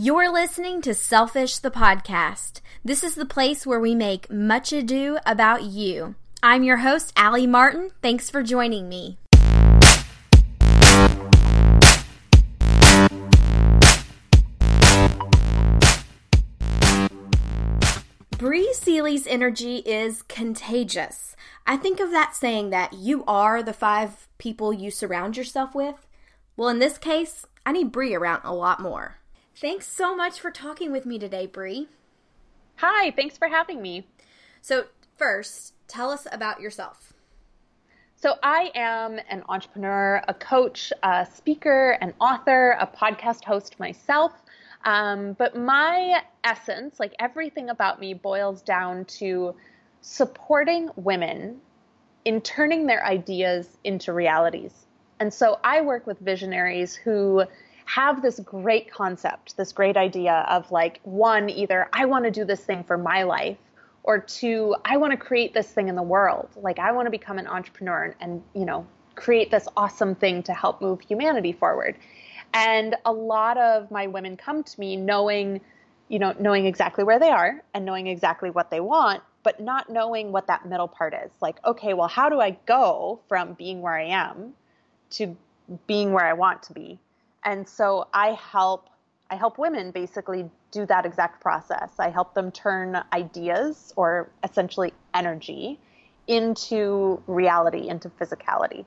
You're listening to Selfish the Podcast. This is the place where we make much ado about you. I'm your host, Allie Martin. Thanks for joining me. Bri Seeley's energy is contagious. I think of that saying that you are the five people you surround yourself with. Well, in this case, I need Bri around a lot more. Thanks so much for talking with me today, Bri. Hi, thanks for having me. So, first, tell us about yourself. So, I am an entrepreneur, a coach, a speaker, an author, a podcast host myself. Um, but my essence, like everything about me, boils down to supporting women in turning their ideas into realities. And so I work with visionaries who have this great concept, this great idea of like, one, either I want to do this thing for my life, or two, I want to create this thing in the world. Like, I want to become an entrepreneur and, you know, create this awesome thing to help move humanity forward. And a lot of my women come to me knowing, you know, knowing exactly where they are and knowing exactly what they want, but not knowing what that middle part is. Like, okay, well, how do I go from being where I am to being where I want to be? And so I help I help women basically do that exact process. I help them turn ideas or essentially energy into reality, into physicality.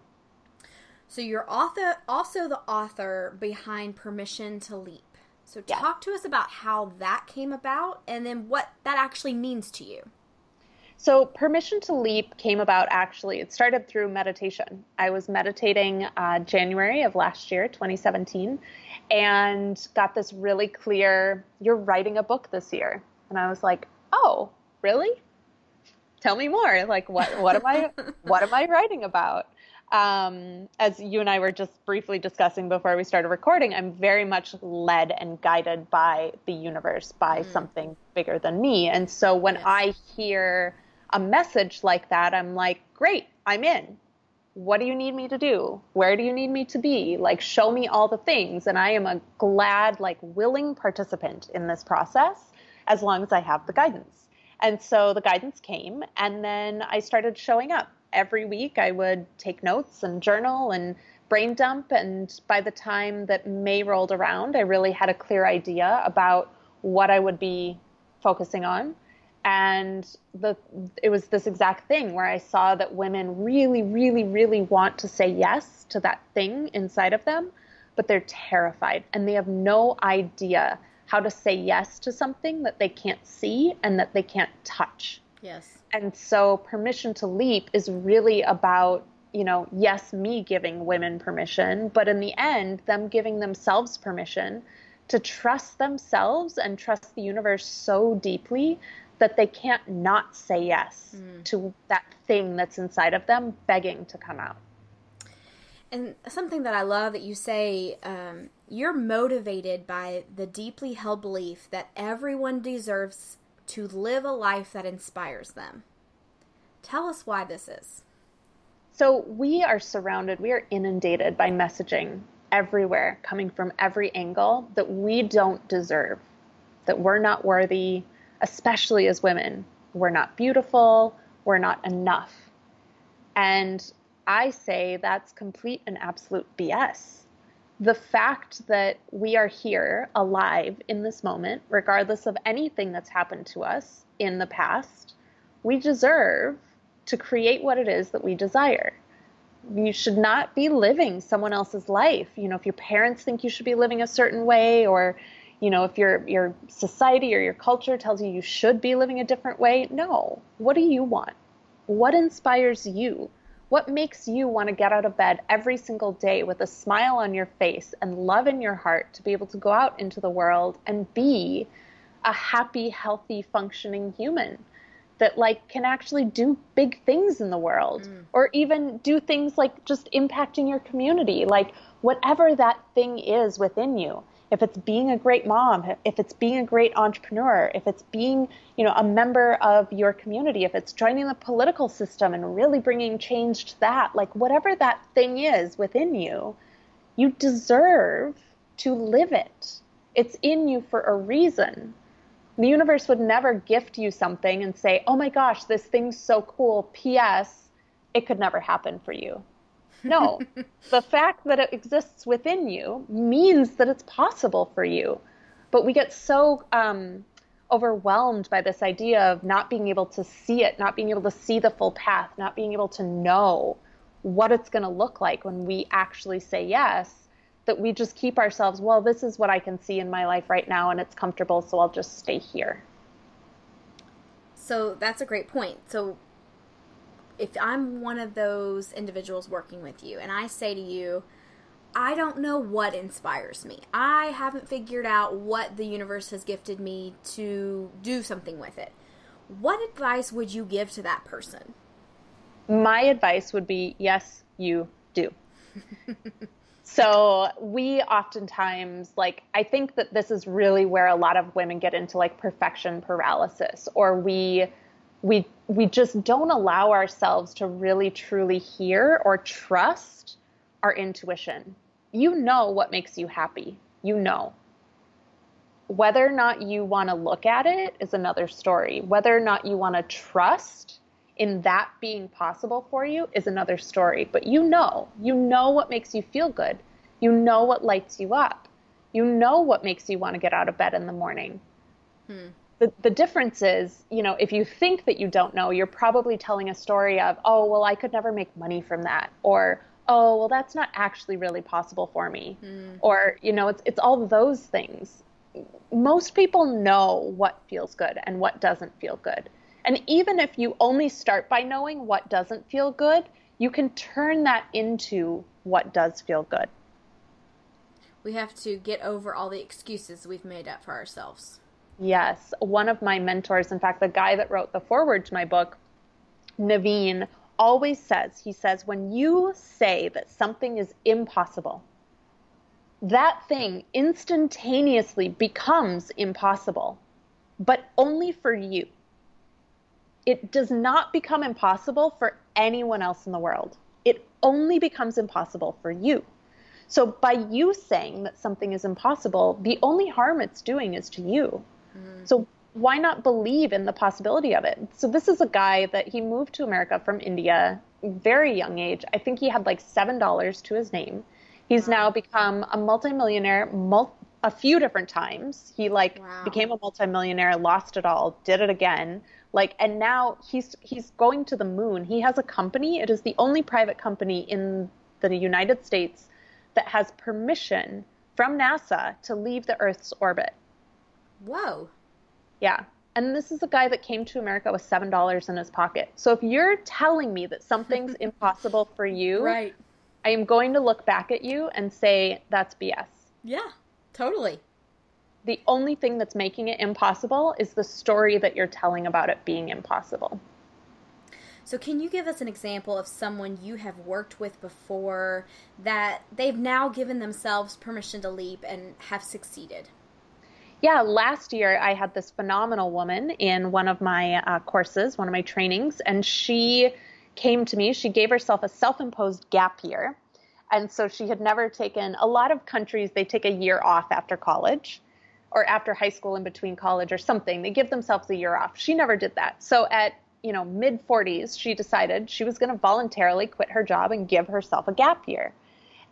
So you're author, also the author behind Permission to Leap. So talk to us about how that came about and then what that actually means to you. So, Permission to Leap came about actually, it started through meditation. I was meditating uh, January of last year, 2017, and got this really clear you're writing a book this year. And I was like, oh, really? Tell me more. Like, what, what, am, I, what am I writing about? Um, as you and I were just briefly discussing before we started recording, I'm very much led and guided by the universe, by mm. something bigger than me. And so when yes. I hear a message like that, I'm like, great, I'm in. What do you need me to do? Where do you need me to be? Like, show me all the things. And I am a glad, like, willing participant in this process as long as I have the guidance. And so the guidance came, and then I started showing up. Every week, I would take notes and journal and brain dump. And by the time that May rolled around, I really had a clear idea about what I would be focusing on and the it was this exact thing where I saw that women really, really, really want to say yes to that thing inside of them, but they're terrified and they have no idea how to say yes to something that they can't see and that they can't touch. Yes. And so permission to leap is really about, you know, yes, me giving women permission, but in the end, them giving themselves permission to trust themselves and trust the universe so deeply that they can't not say yes mm. to that thing that's inside of them begging to come out. And something that I love that you say, um, you're motivated by the deeply held belief that everyone deserves to live a life that inspires them. Tell us why this is. So, we are surrounded, we are inundated by messaging everywhere, coming from every angle that we don't deserve, that we're not worthy, especially as women. We're not beautiful, we're not enough. And I say that's complete and absolute BS. The fact that we are here alive in this moment, regardless of anything that's happened to us in the past, we deserve to create what it is that we desire. You should not be living someone else's life. You know, if your parents think you should be living a certain way or you know, if your your society or your culture tells you you should be living a different way, no. What do you want? What inspires you? What makes you want to get out of bed every single day with a smile on your face and love in your heart to be able to go out into the world and be a happy, healthy, functioning human that like can actually do big things in the world mm. or even do things like just impacting your community, like whatever that thing is within you if it's being a great mom, if it's being a great entrepreneur, if it's being, you know, a member of your community, if it's joining the political system and really bringing change to that, like whatever that thing is within you, you deserve to live it. It's in you for a reason. The universe would never gift you something and say, oh my gosh, this thing's so cool. P.S. It could never happen for you. No, the fact that it exists within you means that it's possible for you. But we get so um, overwhelmed by this idea of not being able to see it, not being able to see the full path, not being able to know what it's going to look like when we actually say yes, that we just keep ourselves, well, this is what I can see in my life right now and it's comfortable, so I'll just stay here. So that's a great point. So if I'm one of those individuals working with you and I say to you, I don't know what inspires me. I haven't figured out what the universe has gifted me to do something with it. What advice would you give to that person? My advice would be yes, you do. so, we oftentimes, like, I think that this is really where a lot of women get into like perfection paralysis, or we we we just don't allow ourselves to really truly hear or trust our intuition. You know what makes you happy. You know. Whether or not you want to look at it is another story. Whether or not you want to trust in that being possible for you is another story. But you know, you know what makes you feel good. You know what lights you up. You know what makes you want to get out of bed in the morning. Hmm the, the difference is, you know, if you think that you don't know, you're probably telling a story of, oh, well, I could never make money from that. Or, oh, well, that's not actually really possible for me. Mm. Or, you know, it's, it's all those things. Most people know what feels good and what doesn't feel good. And even if you only start by knowing what doesn't feel good, you can turn that into what does feel good. We have to get over all the excuses we've made up for ourselves. Yes. One of my mentors, in fact, the guy that wrote the foreword to my book, Naveen, always says, he says, when you say that something is impossible, that thing instantaneously becomes impossible, but only for you. It does not become impossible for anyone else in the world. It only becomes impossible for you. So, by you saying that something is impossible, the only harm it's doing is to you. Mm. So why not believe in the possibility of it? So this is a guy that he moved to America from India, very young age. I think he had like seven dollars to his name. He's wow. now become a multimillionaire mul- a few different times. He like wow. became a multimillionaire, lost it all, did it again. Like and now he's he's going to the moon. He has a company. It is the only private company in the United States that has permission from NASA to leave the Earth's orbit. Whoa. Yeah. And this is a guy that came to America with seven dollars in his pocket. So if you're telling me that something's impossible for you, right. I am going to look back at you and say that's BS. Yeah, totally. The only thing that's making it impossible is the story that you're telling about it being impossible. So, can you give us an example of someone you have worked with before that they've now given themselves permission to leap and have succeeded? Yeah, last year I had this phenomenal woman in one of my uh, courses, one of my trainings, and she came to me. She gave herself a self imposed gap year. And so she had never taken, a lot of countries, they take a year off after college or after high school in between college or something. They give themselves a year off. She never did that. So at you know mid 40s she decided she was going to voluntarily quit her job and give herself a gap year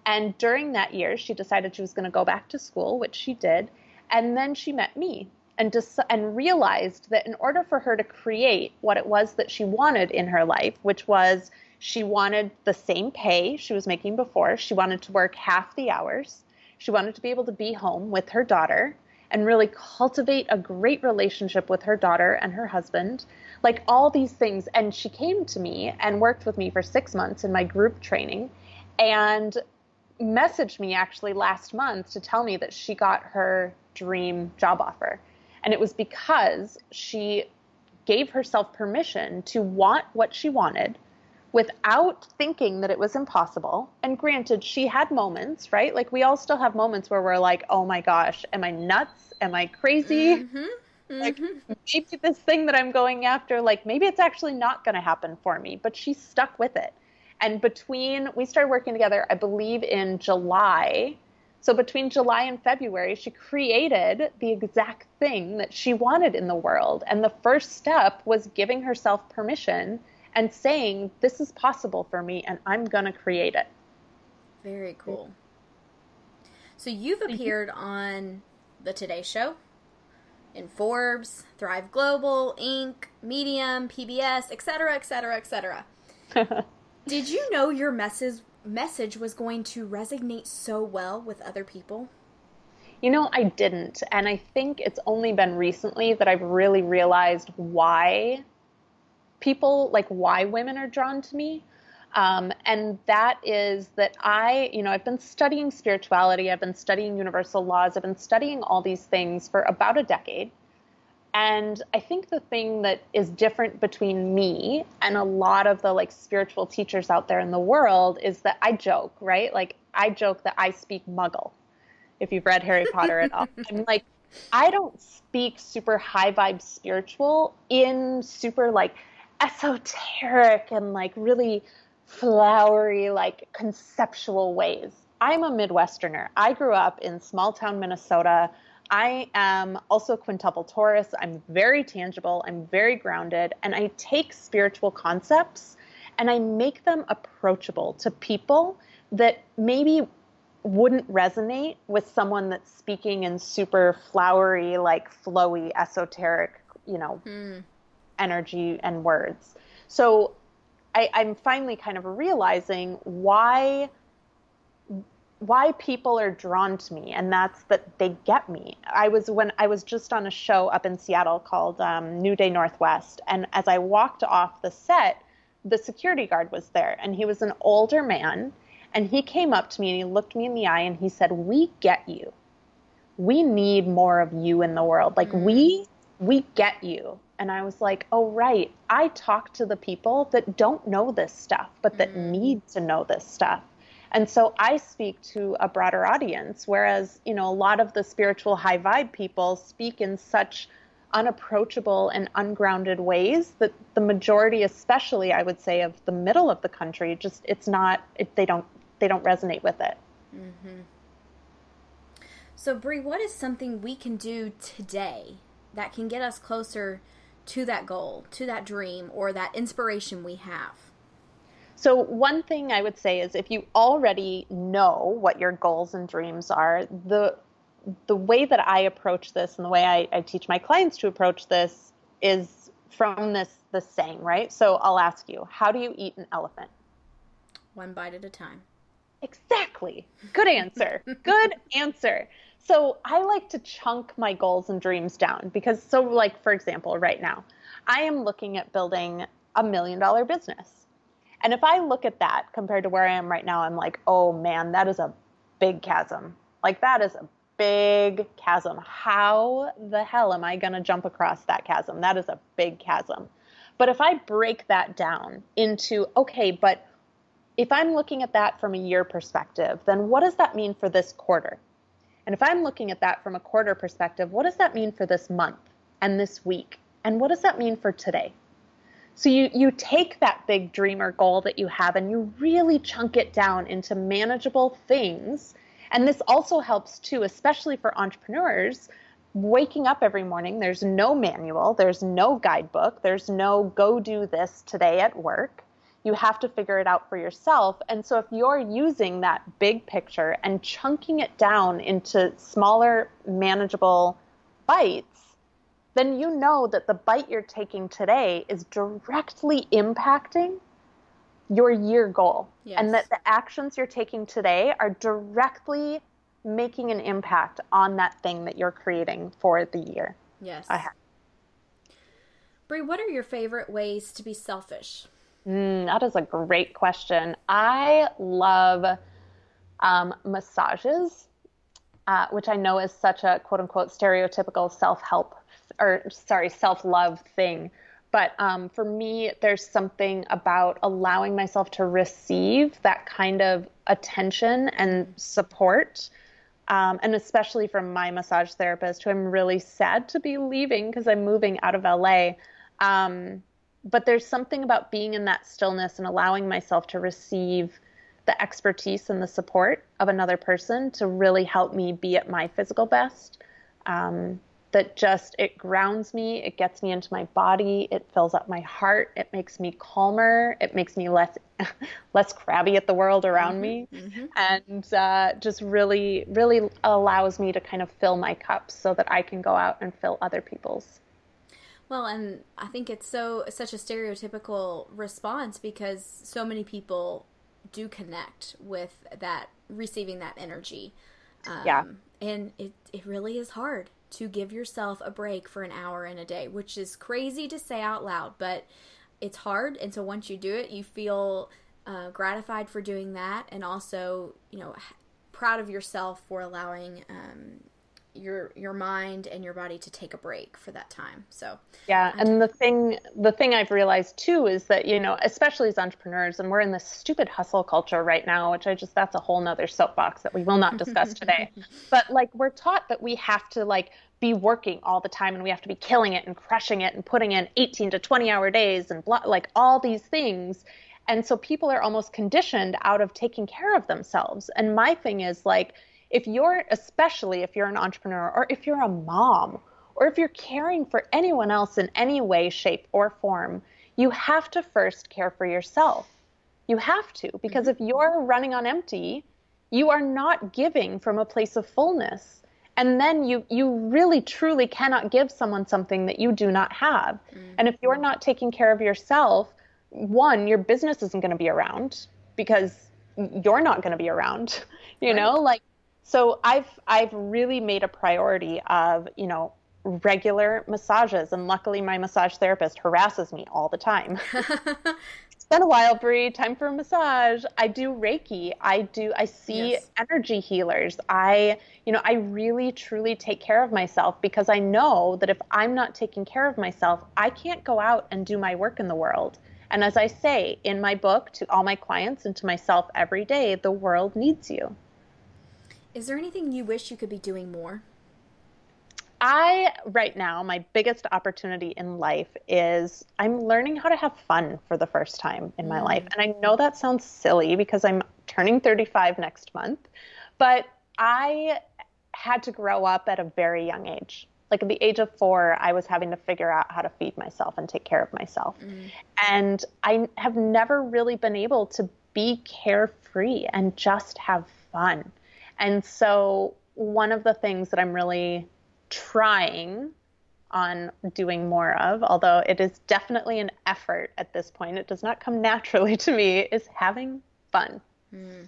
and during that year she decided she was going to go back to school which she did and then she met me and dis- and realized that in order for her to create what it was that she wanted in her life, which was she wanted the same pay she was making before, she wanted to work half the hours, she wanted to be able to be home with her daughter and really cultivate a great relationship with her daughter and her husband, like all these things. And she came to me and worked with me for six months in my group training. And messaged me actually last month to tell me that she got her dream job offer. And it was because she gave herself permission to want what she wanted without thinking that it was impossible. And granted, she had moments, right? Like we all still have moments where we're like, oh my gosh, am I nuts? Am I crazy? Mm-hmm. Mm-hmm. Like maybe this thing that I'm going after, like maybe it's actually not going to happen for me. But she stuck with it. And between we started working together, I believe in July So between July and February, she created the exact thing that she wanted in the world. And the first step was giving herself permission and saying, This is possible for me, and I'm going to create it. Very cool. So you've appeared on The Today Show, in Forbes, Thrive Global, Inc., Medium, PBS, etc., etc., etc. Did you know your message message was going to resonate so well with other people? You know, I didn't. And I think it's only been recently that I've really realized why people, like why women are drawn to me. Um, and that is that I, you know, I've been studying spirituality, I've been studying universal laws, I've been studying all these things for about a decade. And I think the thing that is different between me and a lot of the like spiritual teachers out there in the world is that I joke, right? Like I joke that I speak muggle. If you've read Harry Potter at all. I'm like I don't speak super high vibe spiritual in super like esoteric and like really flowery like conceptual ways. I'm a Midwesterner. I grew up in small town Minnesota I am also quintuple Taurus. I'm very tangible, I'm very grounded, and I take spiritual concepts and I make them approachable to people that maybe wouldn't resonate with someone that's speaking in super flowery, like flowy, esoteric, you know, mm. energy and words. So I, I'm finally kind of realizing why why people are drawn to me and that's that they get me. I was when i was just on a show up in seattle called um, new day northwest and as i walked off the set the security guard was there and he was an older man and he came up to me and he looked me in the eye and he said we get you. We need more of you in the world. Like mm-hmm. we we get you. And i was like oh right. I talk to the people that don't know this stuff but that mm-hmm. need to know this stuff and so I speak to a broader audience, whereas, you know, a lot of the spiritual high vibe people speak in such unapproachable and ungrounded ways that the majority, especially I would say, of the middle of the country, just it's not, it, they don't, they don't resonate with it. Mm-hmm. So, Bri, what is something we can do today that can get us closer to that goal, to that dream, or that inspiration we have? So, one thing I would say is if you already know what your goals and dreams are, the the way that I approach this and the way I, I teach my clients to approach this is from this the saying, right? So I'll ask you, how do you eat an elephant? One bite at a time. Exactly. Good answer. Good answer. So I like to chunk my goals and dreams down because so like for example, right now, I am looking at building a million dollar business. And if I look at that compared to where I am right now, I'm like, oh man, that is a big chasm. Like that is a big chasm. How the hell am I going to jump across that chasm? That is a big chasm. But if I break that down into, okay, but if I'm looking at that from a year perspective, then what does that mean for this quarter? And if I'm looking at that from a quarter perspective, what does that mean for this month and this week? And what does that mean for today? So you, you take that big dream or goal that you have and you really chunk it down into manageable things. And this also helps too, especially for entrepreneurs. Waking up every morning, there's no manual, there's no guidebook, there's no go do this today at work. You have to figure it out for yourself. And so, if you're using that big picture and chunking it down into smaller, manageable bites, then you know that the bite you're taking today is directly impacting your year goal. Yes. And that the actions you're taking today are directly making an impact on that thing that you're creating for the year. Yes. Ahead. Bri, what are your favorite ways to be selfish? Mm, that is a great question. I love um, massages, uh, which I know is such a quote unquote stereotypical self help or sorry, self love thing. But um, for me, there's something about allowing myself to receive that kind of attention and support. Um, and especially from my massage therapist, who I'm really sad to be leaving because I'm moving out of LA. Um, but there's something about being in that stillness and allowing myself to receive the expertise and the support of another person to really help me be at my physical best. Um, that just it grounds me it gets me into my body it fills up my heart it makes me calmer it makes me less less crabby at the world around mm-hmm, me. Mm-hmm. and uh, just really really allows me to kind of fill my cup so that i can go out and fill other people's. Well and i think it's so such a stereotypical response because so many people do connect with that receiving that energy. Um, yeah and it, it really is hard to give yourself a break for an hour in a day, which is crazy to say out loud, but it's hard. And so once you do it, you feel uh, gratified for doing that, and also, you know, proud of yourself for allowing um, your your mind and your body to take a break for that time. So yeah, and the thing the thing I've realized too is that you know, especially as entrepreneurs, and we're in this stupid hustle culture right now, which I just that's a whole nother soapbox that we will not discuss today. But like we're taught that we have to like be working all the time and we have to be killing it and crushing it and putting in 18 to 20 hour days and blah, like all these things. And so people are almost conditioned out of taking care of themselves. And my thing is like if you're, especially if you're an entrepreneur or if you're a mom or if you're caring for anyone else in any way, shape, or form, you have to first care for yourself. You have to, because mm-hmm. if you're running on empty, you are not giving from a place of fullness. And then you, you really truly cannot give someone something that you do not have. Mm-hmm. And if you're not taking care of yourself, one, your business isn't going to be around because you're not going to be around. You right. know, like so I've I've really made a priority of you know regular massages, and luckily my massage therapist harasses me all the time. it's been a while, Bri. Time for a massage. I do Reiki. I do. I see yes. energy healers. I you know I really truly take care of myself because I know that if I'm not taking care of myself, I can't go out and do my work in the world. And as I say in my book to all my clients and to myself every day, the world needs you. Is there anything you wish you could be doing more? I, right now, my biggest opportunity in life is I'm learning how to have fun for the first time in my mm. life. And I know that sounds silly because I'm turning 35 next month, but I had to grow up at a very young age. Like at the age of four, I was having to figure out how to feed myself and take care of myself. Mm. And I have never really been able to be carefree and just have fun. And so, one of the things that I'm really trying on doing more of, although it is definitely an effort at this point, it does not come naturally to me, is having fun. Mm.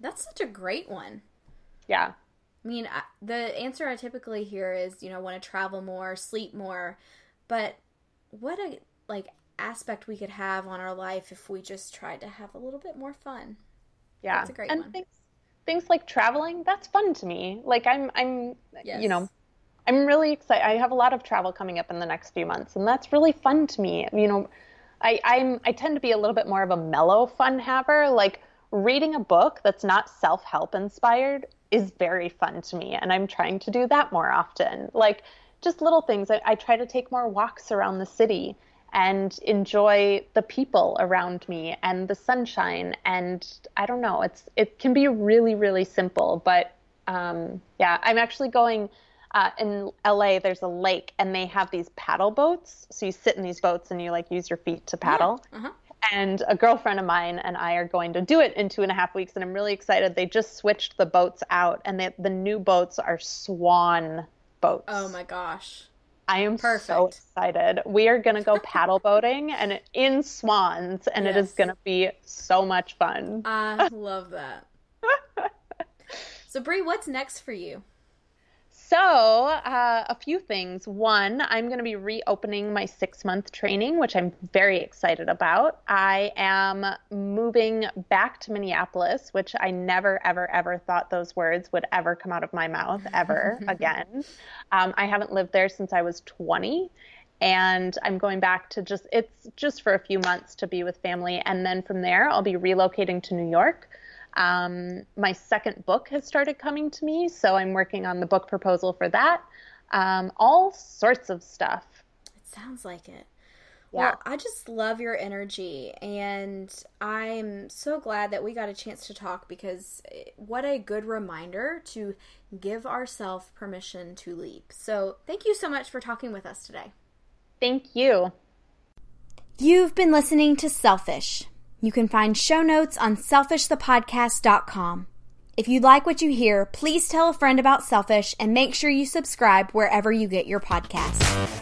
That's such a great one. Yeah. I mean, I, the answer I typically hear is, you know, want to travel more, sleep more, but what a like aspect we could have on our life if we just tried to have a little bit more fun. Yeah, that's a great and one. Things, things like traveling, that's fun to me. Like I'm I'm yes. you know, I'm really excited. I have a lot of travel coming up in the next few months and that's really fun to me. You know, I I'm I tend to be a little bit more of a mellow fun haver. Like reading a book that's not self-help inspired is very fun to me and I'm trying to do that more often. Like just little things. I, I try to take more walks around the city and enjoy the people around me and the sunshine. And i don't know it's it can be really really simple but um, yeah i'm actually going uh, in la there's a lake and they have these paddle boats. So you sit in these boats and you like use your feet to paddle. yeah. uh-huh. and a girlfriend of mine and i are going to do it in two and a half weeks and i'm really excited. They just switched the boats out and they, the new boats are swan boats. Oh my gosh I am Perfect. so excited. We are going to go paddle boating and in Swans, and yes. it is going to be so much fun. I love that. so, Bri, what's next for you? So, uh, a few things. One, I'm going to be reopening my six month training, which I'm very excited about. I am moving back to Minneapolis, which I never, ever, ever thought those words would ever come out of my mouth ever again. Um, I haven't lived there since I was 20 and I'm going back to just it's just for a few months to be with family and then from there I'll be relocating to New York um, my second book has started coming to me, so I'm working on the book proposal for that. Um, all sorts of stuff. It sounds like it. Yeah. Well, I just love your energy, and I'm so glad that we got a chance to talk because eh, what a good reminder to give ourselves permission to leap. So, thank you so much for talking with us today. Thank you. You've been listening to Selfish. You can find show notes on selfishthepodcast.com. If you like what you hear, please tell a friend about Selfish and make sure you subscribe wherever you get your podcasts.